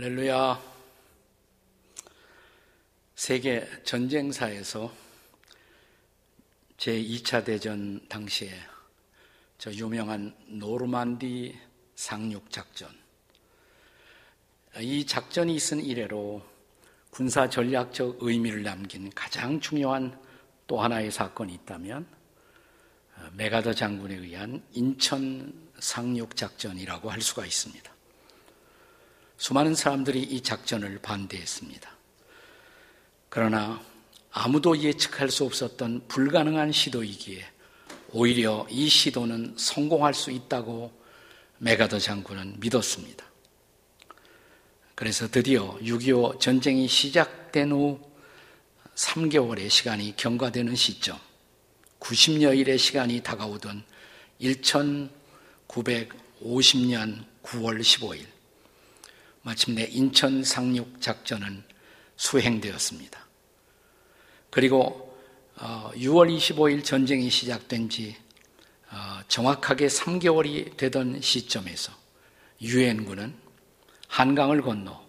할렐루야. 세계 전쟁사에서 제2차 대전 당시에 저 유명한 노르만디 상륙 작전. 이 작전이 있은 이래로 군사 전략적 의미를 남긴 가장 중요한 또 하나의 사건이 있다면 메가더 장군에 의한 인천 상륙 작전이라고 할 수가 있습니다. 수많은 사람들이 이 작전을 반대했습니다. 그러나 아무도 예측할 수 없었던 불가능한 시도이기에 오히려 이 시도는 성공할 수 있다고 메가더 장군은 믿었습니다. 그래서 드디어 6.25 전쟁이 시작된 후 3개월의 시간이 경과되는 시점, 90여일의 시간이 다가오던 1950년 9월 15일, 마침내 인천 상륙 작전은 수행되었습니다. 그리고 6월 어, 25일 전쟁이 시작된 지 어, 정확하게 3개월이 되던 시점에서 유엔군은 한강을 건너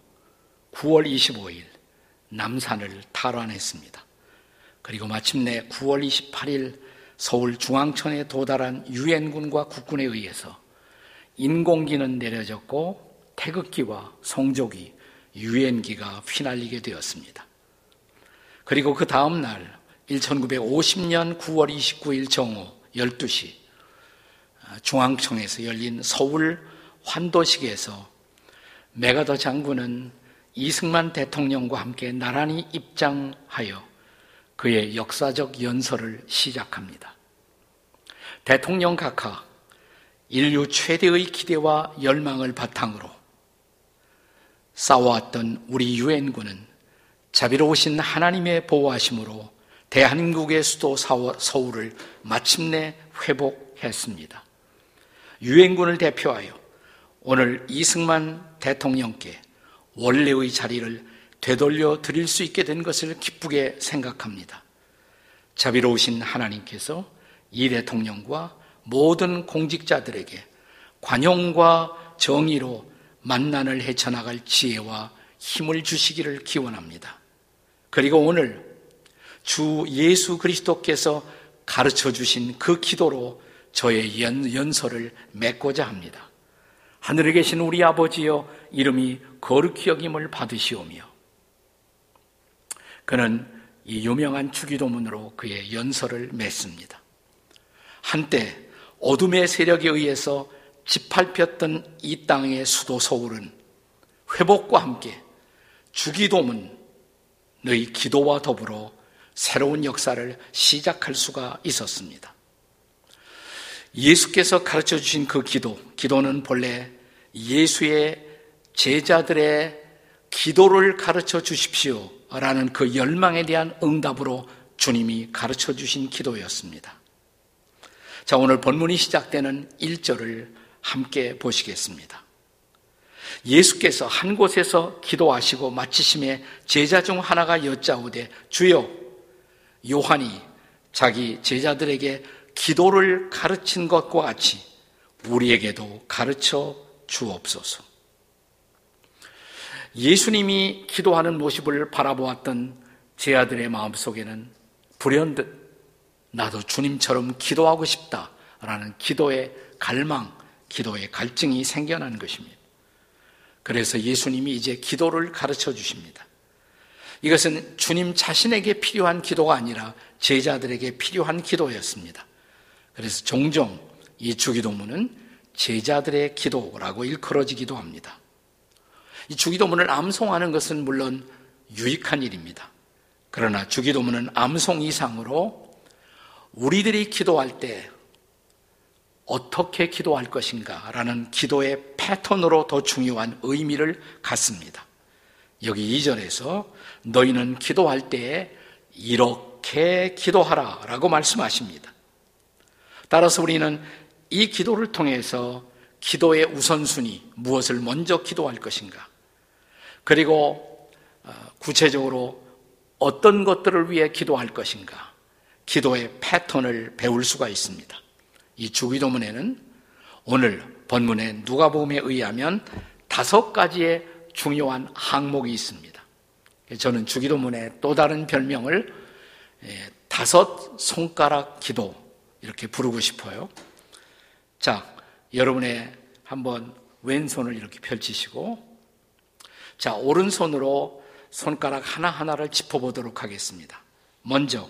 9월 25일 남산을 탈환했습니다. 그리고 마침내 9월 28일 서울 중앙천에 도달한 유엔군과 국군에 의해서 인공기는 내려졌고 태극기와 성조기, 유엔기가 휘날리게 되었습니다. 그리고 그 다음 날 1950년 9월 29일 정오 12시 중앙청에서 열린 서울 환도식에서 메가더 장군은 이승만 대통령과 함께 나란히 입장하여 그의 역사적 연설을 시작합니다. 대통령 각하 인류 최대의 기대와 열망을 바탕으로 싸워왔던 우리 유엔군은 자비로우신 하나님의 보호하심으로 대한민국의 수도 서울을 마침내 회복했습니다. 유엔군을 대표하여 오늘 이승만 대통령께 원래의 자리를 되돌려 드릴 수 있게 된 것을 기쁘게 생각합니다. 자비로우신 하나님께서 이 대통령과 모든 공직자들에게 관용과 정의로 만난을 헤쳐나갈 지혜와 힘을 주시기를 기원합니다. 그리고 오늘 주 예수 그리스도께서 가르쳐 주신 그 기도로 저의 연, 연설을 맺고자 합니다. 하늘에 계신 우리 아버지여 이름이 거룩히 여김을 받으시오며 그는 이 유명한 주기도문으로 그의 연설을 맺습니다. 한때 어둠의 세력에 의해서 짓밟혔던 이 땅의 수도 서울은 회복과 함께 주기도문의 기도와 더불어 새로운 역사를 시작할 수가 있었습니다. 예수께서 가르쳐 주신 그 기도, 기도는 본래 예수의 제자들의 기도를 가르쳐 주십시오. 라는 그 열망에 대한 응답으로 주님이 가르쳐 주신 기도였습니다. 자, 오늘 본문이 시작되는 1절을 함께 보시겠습니다. 예수께서 한 곳에서 기도하시고 마치심에 제자 중 하나가 여짜오되 주여 요한이 자기 제자들에게 기도를 가르친 것과 같이 우리에게도 가르쳐 주옵소서. 예수님이 기도하는 모습을 바라보았던 제 아들의 마음속에는 불현듯 나도 주님처럼 기도하고 싶다라는 기도의 갈망, 기도의 갈증이 생겨난 것입니다. 그래서 예수님이 이제 기도를 가르쳐 주십니다. 이것은 주님 자신에게 필요한 기도가 아니라 제자들에게 필요한 기도였습니다. 그래서 종종 이 주기도문은 제자들의 기도라고 일컬어지기도 합니다. 이 주기도문을 암송하는 것은 물론 유익한 일입니다. 그러나 주기도문은 암송 이상으로 우리들이 기도할 때 어떻게 기도할 것인가 라는 기도의 패턴으로 더 중요한 의미를 갖습니다. 여기 2절에서 너희는 기도할 때에 이렇게 기도하라 라고 말씀하십니다. 따라서 우리는 이 기도를 통해서 기도의 우선순위, 무엇을 먼저 기도할 것인가, 그리고 어, 구체적으로 어떤 것들을 위해 기도할 것인가, 기도의 패턴을 배울 수가 있습니다. 이 주기도문에는 오늘 본문의 누가복음에 의하면 다섯 가지의 중요한 항목이 있습니다. 저는 주기도문의 또 다른 별명을 예, 다섯 손가락 기도 이렇게 부르고 싶어요. 자, 여러분의 한번 왼손을 이렇게 펼치시고 자, 오른손으로 손가락 하나하나를 짚어보도록 하겠습니다. 먼저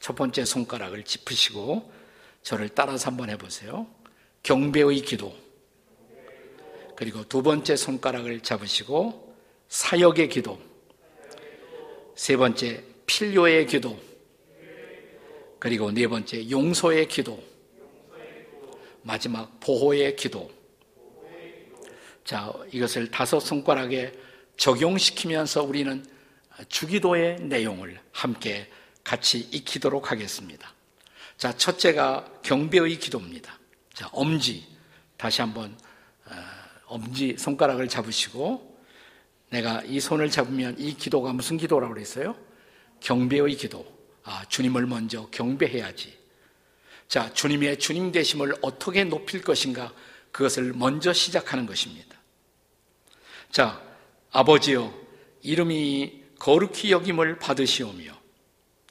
첫 번째 손가락을 짚으시고 저를 따라서 한번 해보세요. 경배의 기도. 그리고 두 번째 손가락을 잡으시고 사역의 기도. 세 번째 필요의 기도. 그리고 네 번째 용서의 기도. 마지막 보호의 기도. 자, 이것을 다섯 손가락에 적용시키면서 우리는 주기도의 내용을 함께 같이 익히도록 하겠습니다. 자, 첫째가 경배의 기도입니다. 자, 엄지. 다시 한번, 어, 엄지 손가락을 잡으시고, 내가 이 손을 잡으면 이 기도가 무슨 기도라고 그랬어요? 경배의 기도. 아, 주님을 먼저 경배해야지. 자, 주님의 주님 되심을 어떻게 높일 것인가? 그것을 먼저 시작하는 것입니다. 자, 아버지여, 이름이 거룩히 여김을 받으시오며,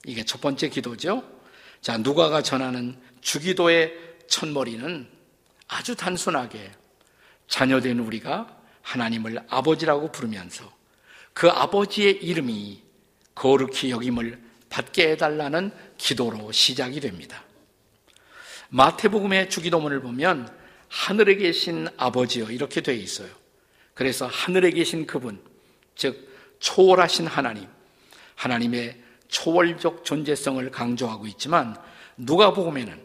이게 첫 번째 기도죠. 자, 누가가 전하는 주기도의 첫머리는 아주 단순하게 자녀된 우리가 하나님을 아버지라고 부르면서 그 아버지의 이름이 거룩히 여김을 받게 해달라는 기도로 시작이 됩니다. 마태복음의 주기도문을 보면 하늘에 계신 아버지여 이렇게 되어 있어요. 그래서 하늘에 계신 그분, 즉 초월하신 하나님, 하나님의 초월적 존재성을 강조하고 있지만 누가복음에는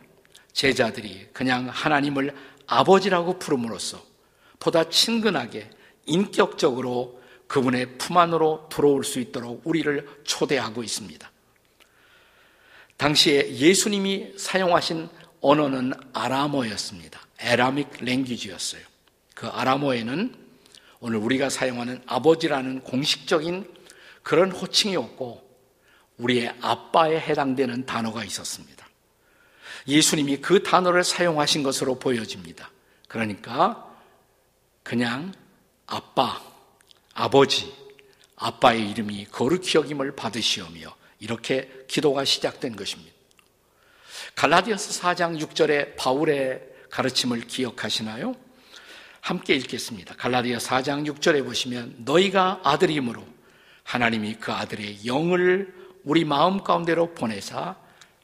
제자들이 그냥 하나님을 아버지라고 부름으로써 보다 친근하게 인격적으로 그분의 품 안으로 들어올 수 있도록 우리를 초대하고 있습니다. 당시에 예수님이 사용하신 언어는 아람어였습니다. 에라믹 랭귀지였어요. 그 아람어에는 오늘 우리가 사용하는 아버지라는 공식적인 그런 호칭이 없고 우리의 아빠에 해당되는 단어가 있었습니다. 예수님이 그 단어를 사용하신 것으로 보여집니다. 그러니까 그냥 아빠, 아버지, 아빠의 이름이 거룩히 여김을 받으시오며 이렇게 기도가 시작된 것입니다. 갈라디아서 4장 6절에 바울의 가르침을 기억하시나요? 함께 읽겠습니다. 갈라디아 4장 6절에 보시면 너희가 아들이므로 하나님이 그 아들의 영을 우리 마음 가운데로 보내사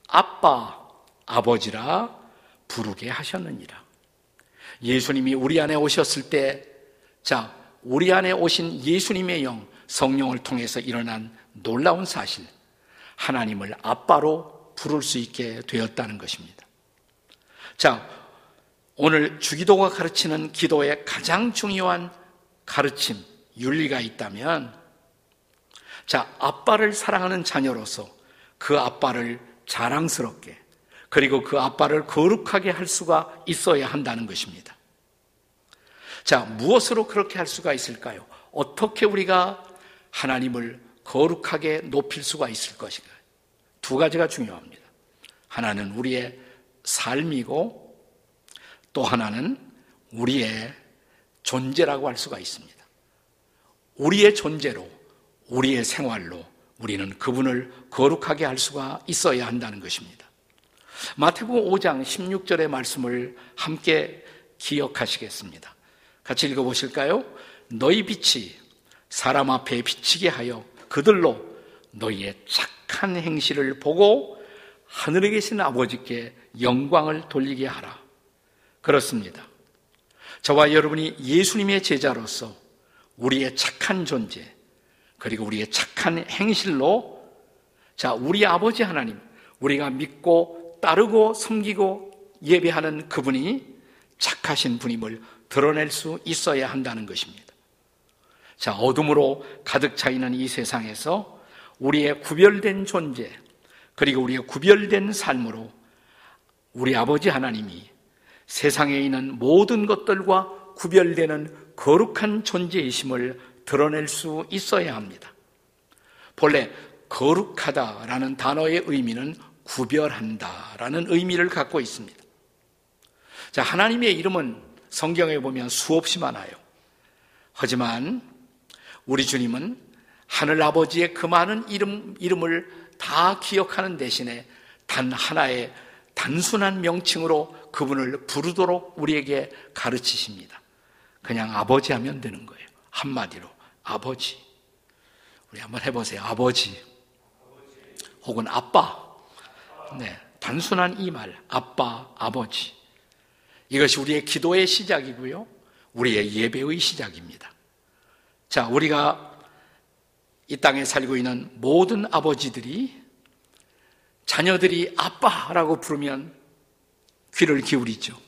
아빠, 아버지라 부르게 하셨느니라. 예수님이 우리 안에 오셨을 때, 자, 우리 안에 오신 예수님의 영, 성령을 통해서 일어난 놀라운 사실, 하나님을 아빠로 부를 수 있게 되었다는 것입니다. 자, 오늘 주기도가 가르치는 기도의 가장 중요한 가르침, 윤리가 있다면 자, 아빠를 사랑하는 자녀로서 그 아빠를 자랑스럽게 그리고 그 아빠를 거룩하게 할 수가 있어야 한다는 것입니다. 자, 무엇으로 그렇게 할 수가 있을까요? 어떻게 우리가 하나님을 거룩하게 높일 수가 있을 것인가? 두 가지가 중요합니다. 하나는 우리의 삶이고 또 하나는 우리의 존재라고 할 수가 있습니다. 우리의 존재로 우리의 생활로 우리는 그분을 거룩하게 할 수가 있어야 한다는 것입니다. 마태복음 5장 16절의 말씀을 함께 기억하시겠습니다. 같이 읽어 보실까요? 너희 빛이 사람 앞에 비치게 하여 그들로 너희의 착한 행실을 보고 하늘에 계신 아버지께 영광을 돌리게 하라. 그렇습니다. 저와 여러분이 예수님의 제자로서 우리의 착한 존재, 그리고 우리의 착한 행실로 자, 우리 아버지 하나님, 우리가 믿고 따르고 섬기고 예배하는 그분이 착하신 분임을 드러낼 수 있어야 한다는 것입니다. 자, 어둠으로 가득 차 있는 이 세상에서 우리의 구별된 존재, 그리고 우리의 구별된 삶으로 우리 아버지 하나님이 세상에 있는 모든 것들과 구별되는 거룩한 존재이심을 드러낼 수 있어야 합니다. 본래 거룩하다라는 단어의 의미는 구별한다라는 의미를 갖고 있습니다. 자, 하나님의 이름은 성경에 보면 수없이 많아요. 하지만 우리 주님은 하늘 아버지의 그 많은 이름, 이름을 다 기억하는 대신에 단 하나의 단순한 명칭으로 그분을 부르도록 우리에게 가르치십니다. 그냥 아버지 하면 되는 거예요. 한마디로. 아버지. 우리 한번 해보세요. 아버지. 혹은 아빠. 네. 단순한 이 말. 아빠, 아버지. 이것이 우리의 기도의 시작이고요. 우리의 예배의 시작입니다. 자, 우리가 이 땅에 살고 있는 모든 아버지들이 자녀들이 아빠라고 부르면 귀를 기울이죠.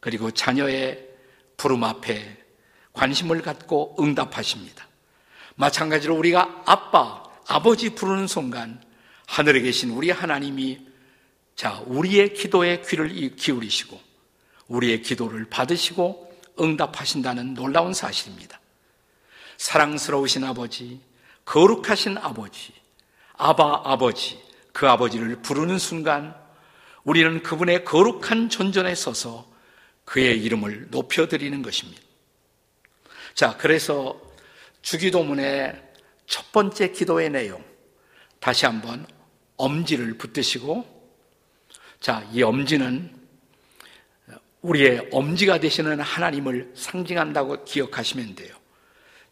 그리고 자녀의 부름 앞에 관심을 갖고 응답하십니다. 마찬가지로 우리가 아빠, 아버지 부르는 순간 하늘에 계신 우리 하나님이 자, 우리의 기도에 귀를 기울이시고 우리의 기도를 받으시고 응답하신다는 놀라운 사실입니다. 사랑스러우신 아버지, 거룩하신 아버지, 아바 아버지, 그 아버지를 부르는 순간 우리는 그분의 거룩한 존전에 서서 그의 이름을 높여드리는 것입니다. 자, 그래서 주기도문의 첫 번째 기도의 내용, 다시 한번 엄지를 붙드시고, 자, 이 엄지는 우리의 엄지가 되시는 하나님을 상징한다고 기억하시면 돼요.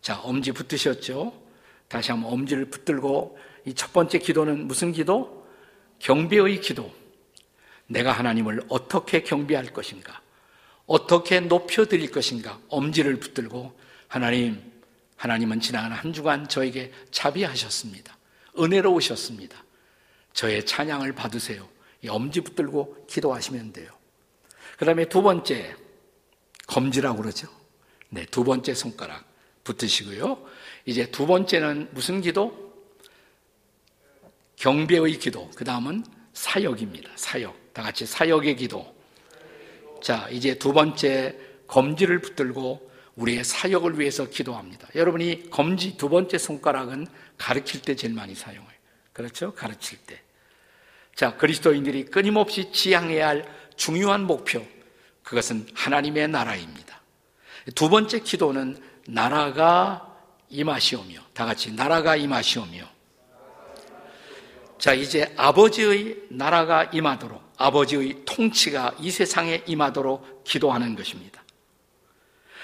자, 엄지 붙으셨죠? 다시 한번 엄지를 붙들고 이 첫 번째 기도는 무슨 기도? 경배의 기도. 내가 하나님을 어떻게 경배할 것인가? 어떻게 높여 드릴 것인가? 엄지를 붙들고 하나님, 하나님은 지난 한 주간 저에게 자비하셨습니다. 은혜로우셨습니다. 저의 찬양을 받으세요. 이 엄지 붙들고 기도하시면 돼요. 그 다음에 두 번째, 검지라고 그러죠. 네, 두 번째 손가락 붙으시고요. 이제 두 번째는 무슨 기도? 경배의 기도. 그 다음은 사역입니다. 사역. 다 같이 사역의 기도. 자, 이제 두 번째 검지를 붙들고 우리의 사역을 위해서 기도합니다. 여러분이 검지 두 번째 손가락은 가르칠 때 제일 많이 사용해요. 그렇죠? 가르칠 때. 자, 그리스도인들이 끊임없이 지향해야 할 중요한 목표, 그것은 하나님의 나라입니다. 두 번째 기도는 나라가 임하시오며, 다 같이 나라가 임하시오며. 자, 이제 아버지의 나라가 임하도록, 아버지의 통치가 이 세상에 임하도록 기도하는 것입니다.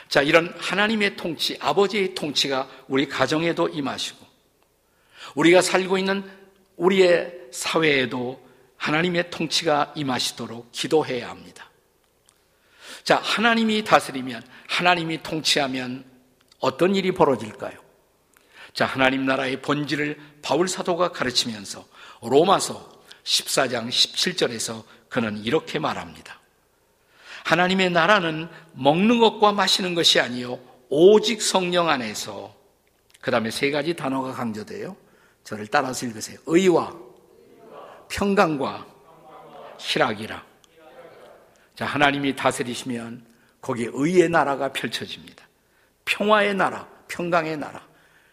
자, 이런 하나님의 통치, 아버지의 통치가 우리 가정에도 임하시고, 우리가 살고 있는 우리의 사회에도 하나님의 통치가 임하시도록 기도해야 합니다. 자, 하나님이 다스리면, 하나님이 통치하면 어떤 일이 벌어질까요? 자, 하나님 나라의 본질을 바울 사도가 가르치면서 로마서 14장 17절에서 그는 이렇게 말합니다. 하나님의 나라는 먹는 것과 마시는 것이 아니요 오직 성령 안에서 그 다음에 세 가지 단어가 강조돼요. 저를 따라서 읽으세요. 의와 평강과 희락이라. 자, 하나님이 다스리시면 거기에 의의 나라가 펼쳐집니다. 평화의 나라, 평강의 나라,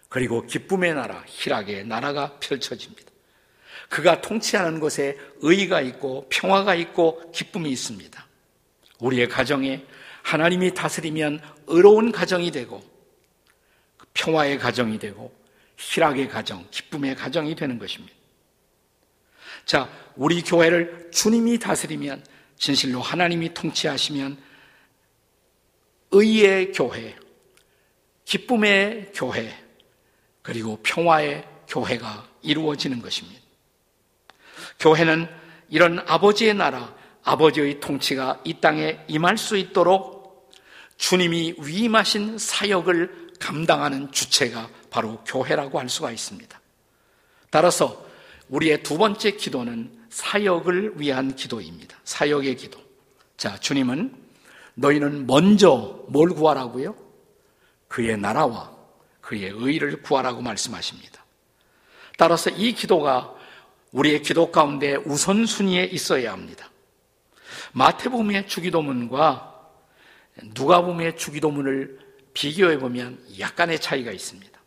그리고 기쁨의 나라, 희락의 나라가 펼쳐집니다. 그가 통치하는 곳에 의가 있고 평화가 있고 기쁨이 있습니다. 우리의 가정에 하나님이 다스리면 의로운 가정이 되고 평화의 가정이 되고 희락의 가정, 기쁨의 가정이 되는 것입니다. 자, 우리 교회를 주님이 다스리면 진실로 하나님이 통치하시면 의의 교회, 기쁨의 교회, 그리고 평화의 교회가 이루어지는 것입니다. 교회는 이런 아버지의 나라, 아버지의 통치가 이 땅에 임할 수 있도록 주님이 위임하신 사역을 감당하는 주체가 바로 교회라고 할 수가 있습니다. 따라서 우리의 두 번째 기도는 사역을 위한 기도입니다. 사역의 기도. 자, 주님은 너희는 먼저 뭘 구하라고요? 그의 나라와 그의 의를 구하라고 말씀하십니다. 따라서 이 기도가 우리의 기도 가운데 우선순위에 있어야 합니다. 마태복음의 주기도문과 누가복음의 주기도문을 비교해 보면 약간의 차이가 있습니다.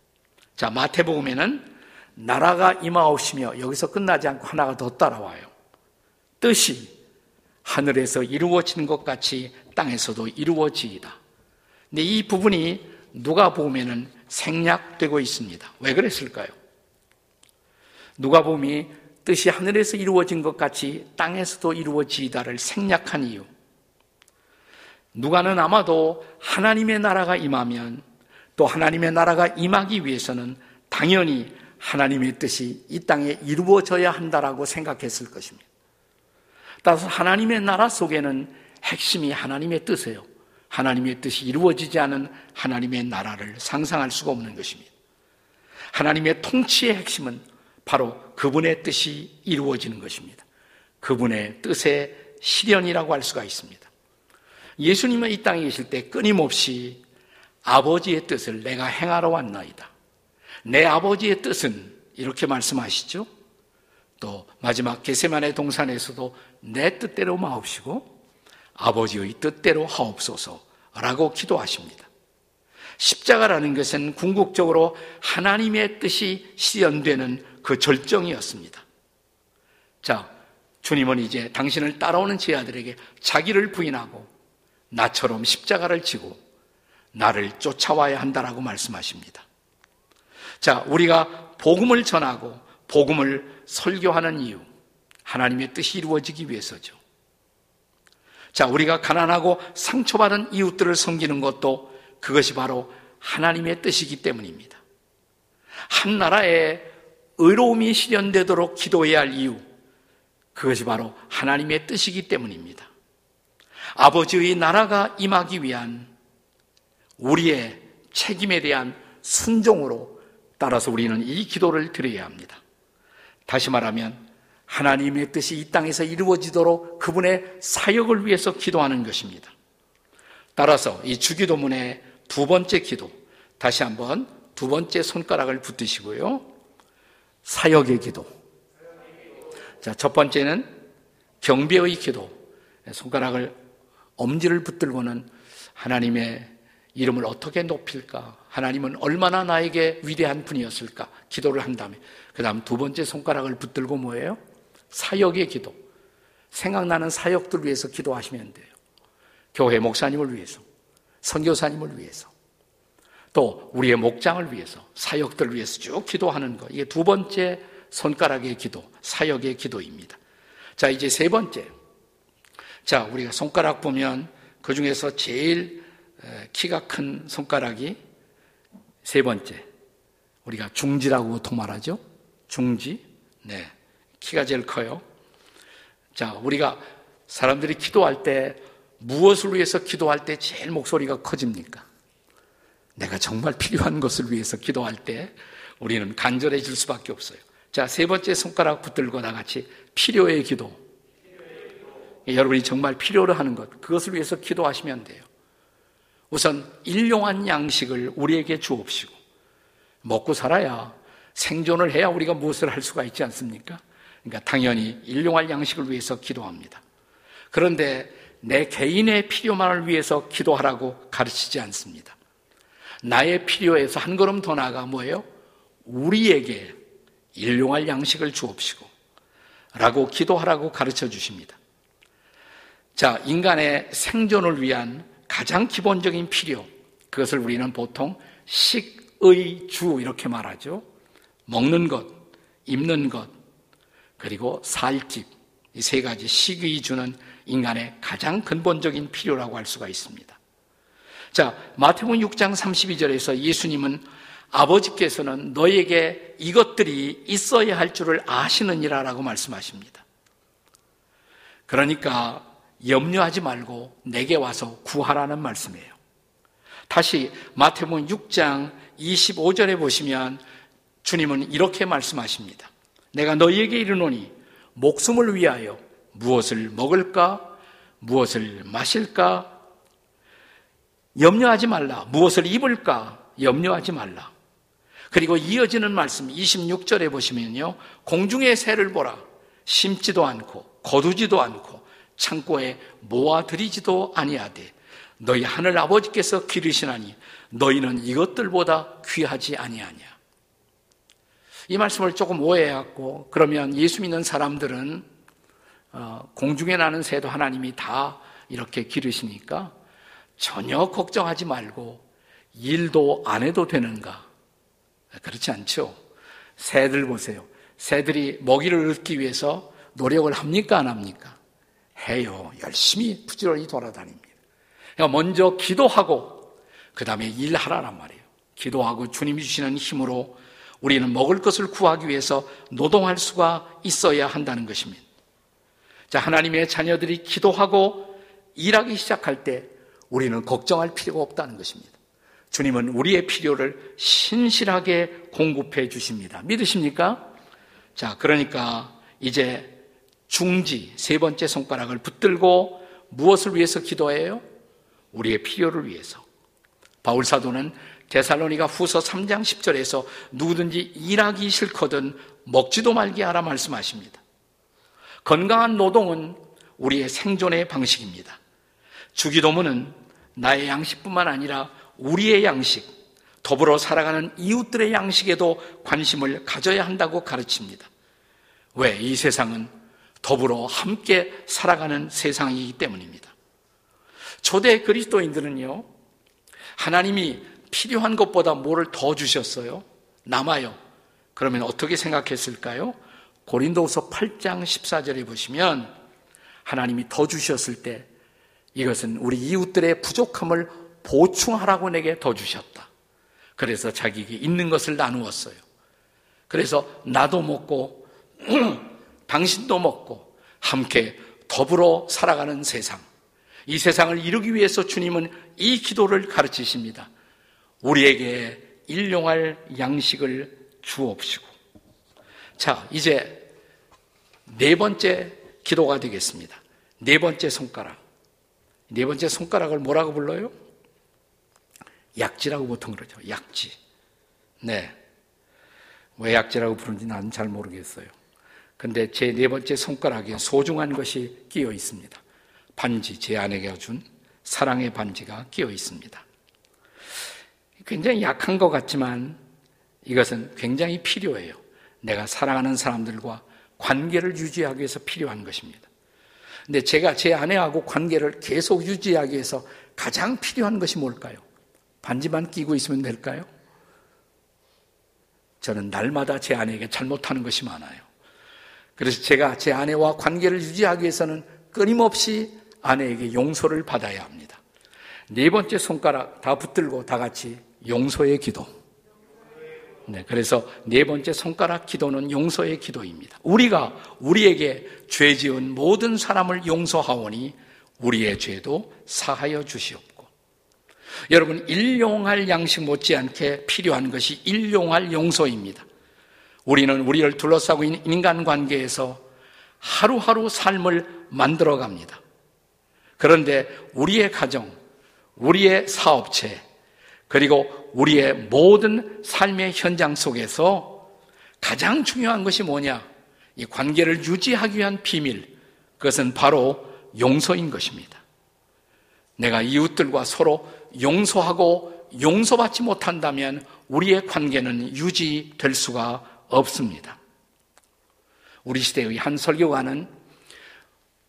자, 마태복음에는 나라가 임하옵시며 여기서 끝나지 않고 하나가 더 따라와요. 뜻이 하늘에서 이루어지는 것 같이 땅에서도 이루어지이다. 근데 이 부분이 누가 보면은 생략되고 있습니다. 왜 그랬을까요? 누가복음이 뜻이 하늘에서 이루어진 것 같이 땅에서도 이루어지다를 생략한 이유. 누가는 아마도 하나님의 나라가 임하면 또 하나님의 나라가 임하기 위해서는 당연히 하나님의 뜻이 이 땅에 이루어져야 한다라고 생각했을 것입니다. 따라서 하나님의 나라 속에는 핵심이 하나님의 뜻이에요. 하나님의 뜻이 이루어지지 않은 하나님의 나라를 상상할 수가 없는 것입니다. 하나님의 통치의 핵심은 바로 그분의 뜻이 이루어지는 것입니다. 그분의 뜻의 실현이라고 할 수가 있습니다. 예수님은 이 땅에 계실 때 끊임없이 아버지의 뜻을 내가 행하러 왔나이다. 내 아버지의 뜻은 이렇게 말씀하시죠. 또 마지막 게세만의 동산에서도 내 뜻대로 마옵시고 아버지의 뜻대로 하옵소서라고 기도하십니다. 십자가라는 것은 궁극적으로 하나님의 뜻이 실현되는 그 절정이었습니다. 자, 주님은 이제 당신을 따라오는 제 아들에게 자기를 부인하고 나처럼 십자가를 지고 나를 쫓아와야 한다라고 말씀하십니다. 자, 우리가 복음을 전하고 복음을 설교하는 이유, 하나님의 뜻이 이루어지기 위해서죠. 자, 우리가 가난하고 상처받은 이웃들을 섬기는 것도 그것이 바로 하나님의 뜻이기 때문입니다. 한 나라에 의로움이 실현되도록 기도해야 할 이유, 그것이 바로 하나님의 뜻이기 때문입니다. 아버지의 나라가 임하기 위한 우리의 책임에 대한 순종으로 따라서 우리는 이 기도를 드려야 합니다. 다시 말하면 하나님의 뜻이 이 땅에서 이루어지도록 그분의 사역을 위해서 기도하는 것입니다. 따라서 이 주기도문의 두 번째 기도, 다시 한번 두 번째 손가락을 붙드시고요. 사역의 기도. 자, 첫 번째는 경배의 기도. 손가락을 엄지를 붙들고는 하나님의 이름을 어떻게 높일까? 하나님은 얼마나 나에게 위대한 분이었을까? 기도를 한 다음에. 그 다음 두 번째 손가락을 붙들고 뭐예요? 사역의 기도. 생각나는 사역들 위해서 기도하시면 돼요. 교회 목사님을 위해서, 선교사님을 위해서, 또 우리의 목장을 위해서, 사역들을 위해서 쭉 기도하는 것. 이게 두 번째 손가락의 기도, 사역의 기도입니다. 자, 이제 세 번째. 자, 우리가 손가락 보면 그 중에서 제일 키가 큰 손가락이 세 번째. 우리가 중지라고 보통 말하죠? 중지. 네. 키가 제일 커요. 자, 우리가 사람들이 기도할 때 무엇을 위해서 기도할 때 제일 목소리가 커집니까? 내가 정말 필요한 것을 위해서 기도할 때 우리는 간절해질 수밖에 없어요. 자, 세 번째 손가락 붙들고 다 같이 필요의 기도. 여러분이 정말 필요로 하는 것, 그것을 위해서 기도하시면 돼요. 우선 일용한 양식을 우리에게 주옵시고, 먹고 살아야 생존을 해야 우리가 무엇을 할 수가 있지 않습니까? 그러니까 당연히 일용할 양식을 위해서 기도합니다. 그런데 내 개인의 필요만을 위해서 기도하라고 가르치지 않습니다. 나의 필요에서 한 걸음 더 나아가 뭐예요? 우리에게 일용할 양식을 주옵시고 라고 기도하라고 가르쳐 주십니다. 자, 인간의 생존을 위한 가장 기본적인 필요, 그것을 우리는 보통 식의 주 이렇게 말하죠. 먹는 것, 입는 것, 그리고 살 집 이 세 가지 식이 주는 인간의 가장 근본적인 필요라고 할 수가 있습니다. 자, 마태복음 6장 32절에서 예수님은 아버지께서는 너에게 이것들이 있어야 할 줄을 아시느니라라고 말씀하십니다. 그러니까 염려하지 말고 내게 와서 구하라는 말씀이에요. 다시 마태복음 6장 25절에 보시면 주님은 이렇게 말씀하십니다. 내가 너희에게 이르노니 목숨을 위하여 무엇을 먹을까? 무엇을 마실까? 염려하지 말라. 무엇을 입을까? 염려하지 말라. 그리고 이어지는 말씀 26절에 보시면요. 공중의 새를 보라. 심지도 않고 거두지도 않고 창고에 모아들이지도 아니하되 너희 하늘 아버지께서 기르시나니 너희는 이것들보다 귀하지 아니하냐. 이 말씀을 조금 오해해갖고 그러면 예수 믿는 사람들은 어, 공중에 나는 새도 하나님이 다 이렇게 기르시니까 전혀 걱정하지 말고 일도 안 해도 되는가? 그렇지 않죠. 새들 보세요. 새들이 먹이를 얻기 위해서 노력을 합니까? 안 합니까? 해요. 열심히 부지런히 돌아다닙니다. 그러니까 먼저 기도하고, 그 다음에 일하라란 말이에요. 기도하고 주님이 주시는 힘으로 우리는 먹을 것을 구하기 위해서 노동할 수가 있어야 한다는 것입니다. 자, 하나님의 자녀들이 기도하고 일하기 시작할 때 우리는 걱정할 필요가 없다는 것입니다. 주님은 우리의 필요를 신실하게 공급해 주십니다. 믿으십니까? 자, 그러니까 이제 중지 세 번째 손가락을 붙들고 무엇을 위해서 기도해요? 우리의 필요를 위해서. 바울 사도는 데살로니가 후서 3장 10절에서 누구든지 일하기 싫거든 먹지도 말게 하라 말씀하십니다. 건강한 노동은 우리의 생존의 방식입니다. 주기도문은 나의 양식뿐만 아니라 우리의 양식, 더불어 살아가는 이웃들의 양식에도 관심을 가져야 한다고 가르칩니다. 왜? 이 세상은 더불어 함께 살아가는 세상이기 때문입니다. 초대 그리스도인들은요, 하나님이 필요한 것보다 뭐를 더 주셨어요? 남아요. 그러면 어떻게 생각했을까요? 고린도후서 8장 14절에 보시면 하나님이 더 주셨을 때 이것은 우리 이웃들의 부족함을 보충하라고 내게 더 주셨다. 그래서 자기에게 있는 것을 나누었어요. 그래서 나도 먹고 당신도 먹고 함께 더불어 살아가는 세상. 이 세상을 이루기 위해서 주님은 이 기도를 가르치십니다. 우리에게 일용할 양식을 주옵시고. 자, 이제 네 번째 기도가 되겠습니다. 네 번째 손가락. 네 번째 손가락을 뭐라고 불러요? 약지라고 보통 그러죠. 약지. 네. 왜 약지라고 부르는지 나는 잘 모르겠어요. 근데 제 네 번째 손가락에 소중한 것이 끼어 있습니다. 반지, 제 아내가 준 사랑의 반지가 끼어 있습니다. 굉장히 약한 것 같지만 이것은 굉장히 필요해요. 내가 사랑하는 사람들과 관계를 유지하기 위해서 필요한 것입니다. 근데 제가 제 아내하고 관계를 계속 유지하기 위해서 가장 필요한 것이 뭘까요? 반지만 끼고 있으면 될까요? 저는 날마다 제 아내에게 잘못하는 것이 많아요. 그래서 제가 제 아내와 관계를 유지하기 위해서는 끊임없이 아내에게 용서를 받아야 합니다. 네 번째 손가락 다 붙들고 다 같이 용서의 기도. 네, 그래서 네 번째 손가락 기도는 용서의 기도입니다. 우리가 우리에게 죄 지은 모든 사람을 용서하오니 우리의 죄도 사하여 주시옵고. 여러분, 일용할 양식 못지않게 필요한 것이 일용할 용서입니다. 우리는 우리를 둘러싸고 있는 인간 관계에서 하루하루 삶을 만들어 갑니다. 그런데 우리의 가정, 우리의 사업체, 그리고 우리의 모든 삶의 현장 속에서 가장 중요한 것이 뭐냐? 이 관계를 유지하기 위한 비밀. 그것은 바로 용서인 것입니다. 내가 이웃들과 서로 용서하고 용서받지 못한다면 우리의 관계는 유지될 수가 없습니다. 우리 시대의 한 설교가는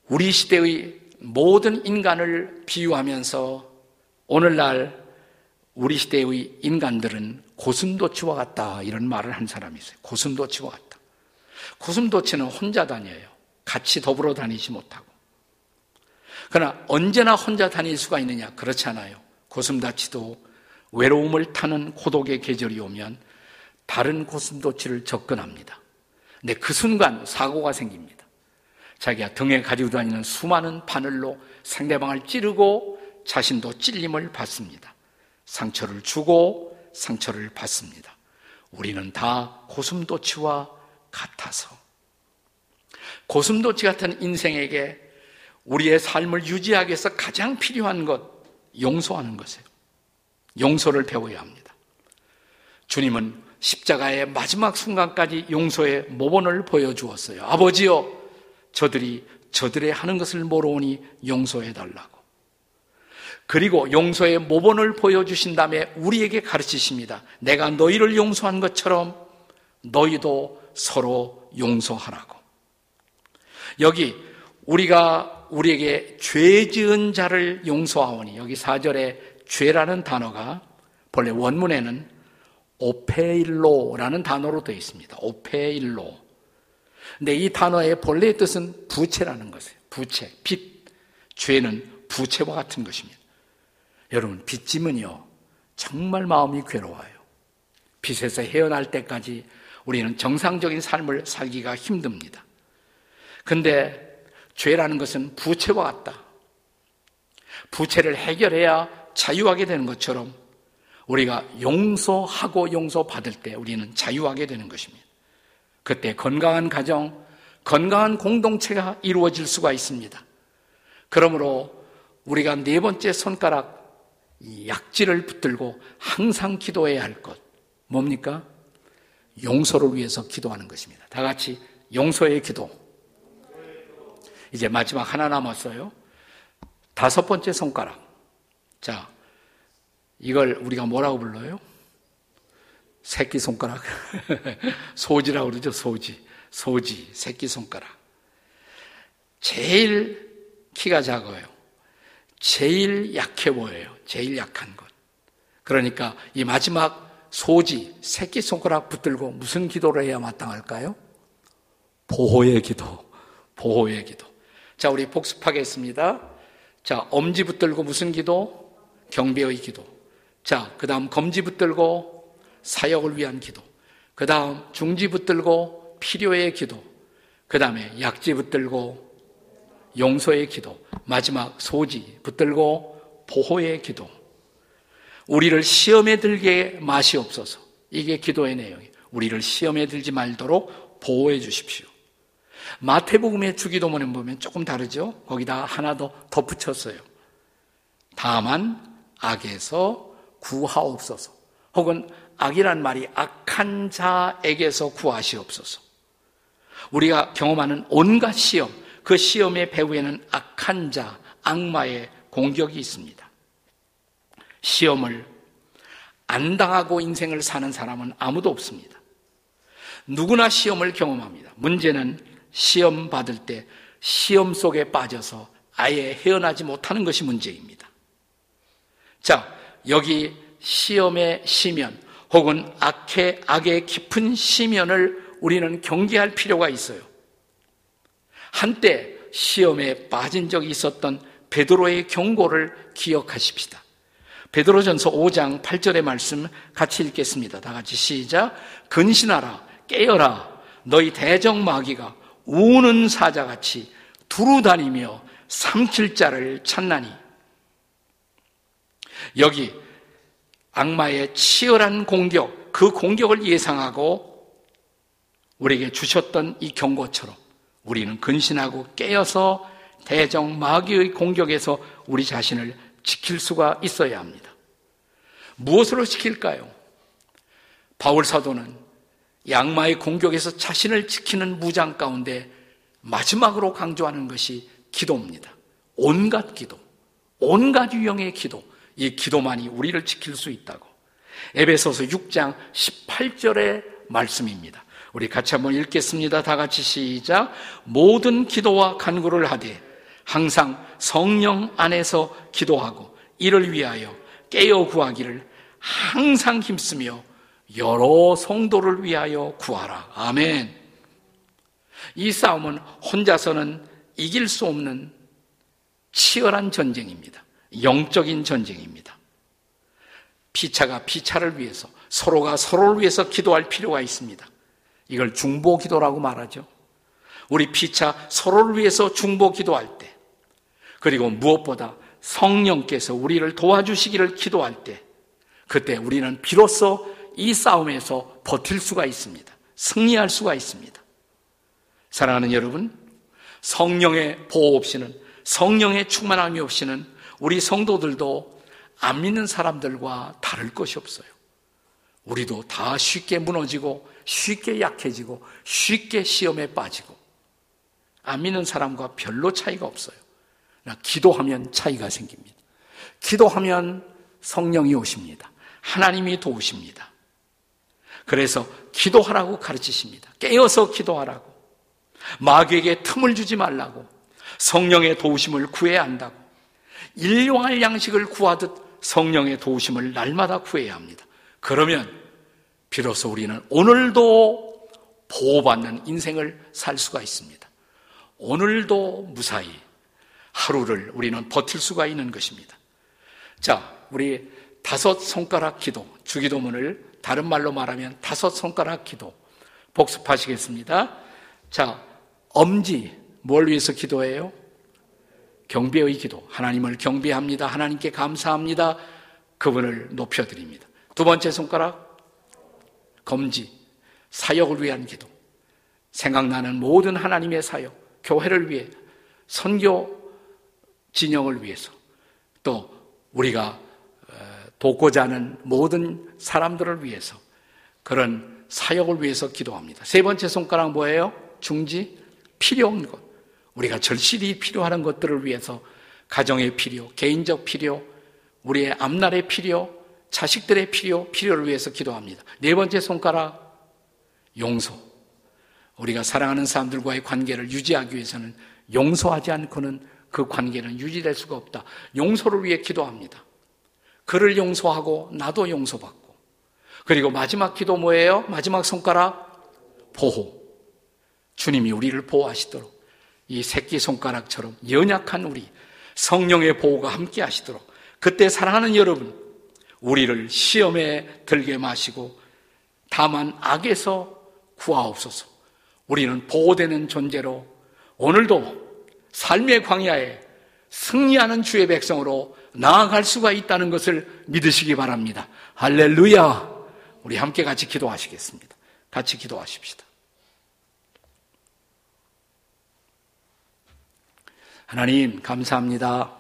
우리 시대의 모든 인간을 비유하면서 오늘날 우리 시대의 인간들은 고슴도치와 같다 이런 말을 한 사람이 있어요. 고슴도치와 같다. 고슴도치는 혼자 다녀요. 같이 더불어 다니지 못하고. 그러나 언제나 혼자 다닐 수가 있느냐? 그렇지 않아요. 고슴도치도 외로움을 타는 고독의 계절이 오면 다른 고슴도치를 접근합니다. 근데 그 순간 사고가 생깁니다. 자기가 등에 가지고 다니는 수많은 바늘로 상대방을 찌르고 자신도 찔림을 받습니다. 상처를 주고 상처를 받습니다. 우리는 다 고슴도치와 같아서 고슴도치 같은 인생에게 우리의 삶을 유지하기 위해서 가장 필요한 것 용서하는 것이에요. 용서를 배워야 합니다. 주님은 십자가의 마지막 순간까지 용서의 모본을 보여주었어요. 아버지여, 저들이 저들의 하는 것을 모르오니 용서해 달라고. 그리고 용서의 모본을 보여주신 다음에 우리에게 가르치십니다. 내가 너희를 용서한 것처럼 너희도 서로 용서하라고. 여기 우리가 우리에게 죄 지은 자를 용서하오니 여기 4절에 죄라는 단어가 본래 원문에는 오페일로라는 단어로 되어 있습니다. 오페일로. 근데 이 단어의 본래의 뜻은 부채라는 것이에요. 부채, 빚. 죄는 부채와 같은 것입니다. 여러분, 빚짐은요, 정말 마음이 괴로워요. 빚에서 헤어날 때까지 우리는 정상적인 삶을 살기가 힘듭니다. 근데 죄라는 것은 부채와 같다. 부채를 해결해야 자유하게 되는 것처럼 우리가 용서하고 용서받을 때 우리는 자유하게 되는 것입니다. 그때 건강한 가정, 건강한 공동체가 이루어질 수가 있습니다. 그러므로 우리가 네 번째 손가락 약지를 붙들고 항상 기도해야 할 것, 뭡니까? 용서를 위해서 기도하는 것입니다. 다 같이 용서의 기도. 이제 마지막 하나 남았어요. 다섯 번째 손가락. 자, 이걸 우리가 뭐라고 불러요? 새끼 손가락. 소지라고 그러죠, 소지. 소지, 새끼 손가락. 제일 키가 작아요. 제일 약해 보여요. 제일 약한 것. 그러니까 이 마지막 소지, 새끼손가락 붙들고 무슨 기도를 해야 마땅할까요? 보호의 기도. 보호의 기도. 자, 우리 복습하겠습니다. 자, 엄지 붙들고 무슨 기도? 경배의 기도. 자, 그 다음 검지 붙들고 사역을 위한 기도. 그 다음 중지 붙들고 필요의 기도. 그 다음에 약지 붙들고 용서의 기도. 마지막 소지 붙들고 보호의 기도. 우리를 시험에 들게 없어서 이게 기도의 내용이에요. 우리를 시험에 들지 말도록 보호해 주십시오. 마태복음의 주기도문에 보면 조금 다르죠? 거기다 하나 더 덧붙였어요. 다만 악에서 구하옵소서. 혹은 악이란 말이 악한 자에게서 구하시옵소서. 우리가 경험하는 온갖 시험, 그 시험의 배후에는 악한 자, 악마의 공격이 있습니다. 시험을 안 당하고 인생을 사는 사람은 아무도 없습니다. 누구나 시험을 경험합니다. 문제는 시험 받을 때 시험 속에 빠져서 아예 헤어나지 못하는 것이 문제입니다. 자, 여기 시험의 시면 혹은 악의, 악의 깊은 시면을 우리는 경계할 필요가 있어요. 한때 시험에 빠진 적이 있었던 베드로의 경고를 기억하십시다. 베드로전서 5장 8절의 말씀 같이 읽겠습니다. 다 같이 시작. 근신하라, 깨어라. 너희 대적 마귀가 우는 사자같이 두루 다니며 삼킬 자를 찾나니 여기 악마의 치열한 공격, 그 공격을 예상하고 우리에게 주셨던 이 경고처럼 우리는 근신하고 깨어서 대적 마귀의 공격에서 우리 자신을 지킬 수가 있어야 합니다. 무엇으로 지킬까요? 바울 사도는 양마의 공격에서 자신을 지키는 무장 가운데 마지막으로 강조하는 것이 기도입니다. 온갖 기도, 온갖 유형의 기도, 이 기도만이 우리를 지킬 수 있다고. 에베소서 6장 18절의 말씀입니다. 우리 같이 한번 읽겠습니다. 다 같이 시작. 모든 기도와 간구를 하되 항상 성령 안에서 기도하고 이를 위하여 깨어 구하기를 항상 힘쓰며 여러 성도를 위하여 구하라. 아멘. 이 싸움은 혼자서는 이길 수 없는 치열한 전쟁입니다. 영적인 전쟁입니다. 피차가 피차를 위해서 서로가 서로를 위해서 기도할 필요가 있습니다. 이걸 중보 기도라고 말하죠. 우리 피차 서로를 위해서 중보 기도할 때, 그리고 무엇보다 성령께서 우리를 도와주시기를 기도할 때, 그때 우리는 비로소 이 싸움에서 버틸 수가 있습니다. 승리할 수가 있습니다. 사랑하는 여러분, 성령의 보호 없이는, 성령의 충만함이 없이는 우리 성도들도 안 믿는 사람들과 다를 것이 없어요. 우리도 다 쉽게 무너지고 쉽게 약해지고 쉽게 시험에 빠지고 안 믿는 사람과 별로 차이가 없어요. 기도하면 차이가 생깁니다. 기도하면 성령이 오십니다. 하나님이 도우십니다. 그래서 기도하라고 가르치십니다. 깨어서 기도하라고. 마귀에게 틈을 주지 말라고. 성령의 도우심을 구해야 한다고. 일용할 양식을 구하듯 성령의 도우심을 날마다 구해야 합니다. 그러면 비로소 우리는 오늘도 보호받는 인생을 살 수가 있습니다. 오늘도 무사히 하루를 우리는 버틸 수가 있는 것입니다. 자, 우리 다섯 손가락 기도, 주기도문을 다른 말로 말하면 다섯 손가락 기도 복습하시겠습니다. 자, 엄지, 뭘 위해서 기도해요? 경배의 기도. 하나님을 경배합니다. 하나님께 감사합니다. 그분을 높여드립니다. 두 번째 손가락, 검지, 사역을 위한 기도. 생각나는 모든 하나님의 사역, 교회를 위해, 선교 진영을 위해서, 또 우리가 어, 돕고자 하는 모든 사람들을 위해서 그런 사역을 위해서 기도합니다. 세 번째 손가락 뭐예요? 중지, 필요한 것. 우리가 절실히 필요한 것들을 위해서 가정의 필요, 개인적 필요, 우리의 앞날의 필요, 자식들의 필요, 필요를 위해서 기도합니다. 네 번째 손가락, 용서. 우리가 사랑하는 사람들과의 관계를 유지하기 위해서는 용서하지 않고는 그 관계는 유지될 수가 없다. 용서를 위해 기도합니다. 그를 용서하고 나도 용서받고. 그리고 마지막 기도 뭐예요? 마지막 손가락, 보호. 주님이 우리를 보호하시도록 이 새끼 손가락처럼 연약한 우리 성령의 보호가 함께 하시도록 그때 사랑하는 여러분 우리를 시험에 들게 마시고 다만 악에서 구하옵소서. 우리는 보호되는 존재로 오늘도 삶의 광야에 승리하는 주의 백성으로 나아갈 수가 있다는 것을 믿으시기 바랍니다. 할렐루야! 우리 함께 같이 기도하시겠습니다. 같이 기도하십시다. 하나님, 감사합니다.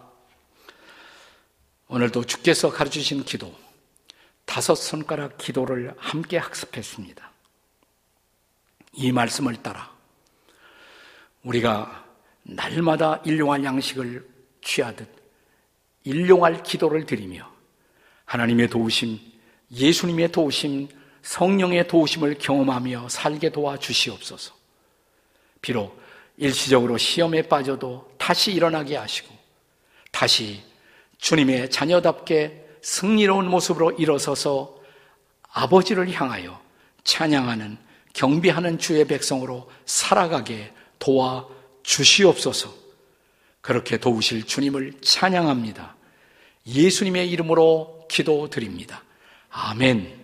오늘도 주께서 가르치신 기도, 다섯 손가락 기도를 함께 학습했습니다. 이 말씀을 따라 우리가 날마다 일용할 양식을 취하듯 일용할 기도를 드리며 하나님의 도우심, 예수님의 도우심, 성령의 도우심을 경험하며 살게 도와 주시옵소서. 비록 일시적으로 시험에 빠져도 다시 일어나게 하시고 다시 주님의 자녀답게 승리로운 모습으로 일어서서 아버지를 향하여 찬양하는 경비하는 주의 백성으로 살아가게 도와 주시옵소서. 그렇게 도우실 주님을 찬양합니다. 예수님의 이름으로 기도드립니다. 아멘.